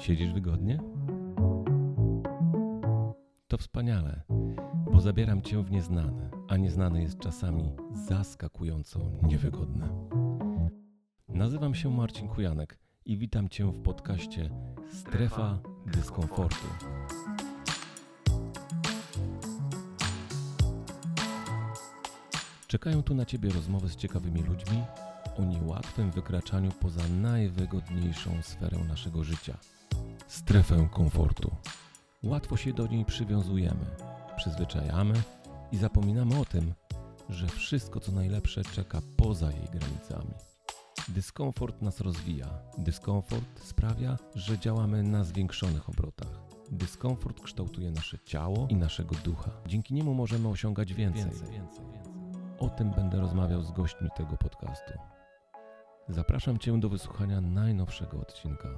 Siedzisz wygodnie? To wspaniale, bo zabieram cię w nieznane, a nieznane jest czasami zaskakująco niewygodne. Nazywam się Marcin Kujanek i witam cię w podcaście Strefa Dyskomfortu. Czekają tu na ciebie rozmowy z ciekawymi ludźmi o niełatwym wykraczaniu poza najwygodniejszą sferę naszego życia strefę komfortu. Łatwo się do niej przywiązujemy, przyzwyczajamy i zapominamy o tym, że wszystko co najlepsze czeka poza jej granicami. Dyskomfort nas rozwija. Dyskomfort sprawia, że działamy na zwiększonych obrotach. Dyskomfort kształtuje nasze ciało i naszego ducha. Dzięki niemu możemy osiągać więcej. więcej, więcej, więcej. O tym będę rozmawiał z gośćmi tego podcastu. Zapraszam Cię do wysłuchania najnowszego odcinka.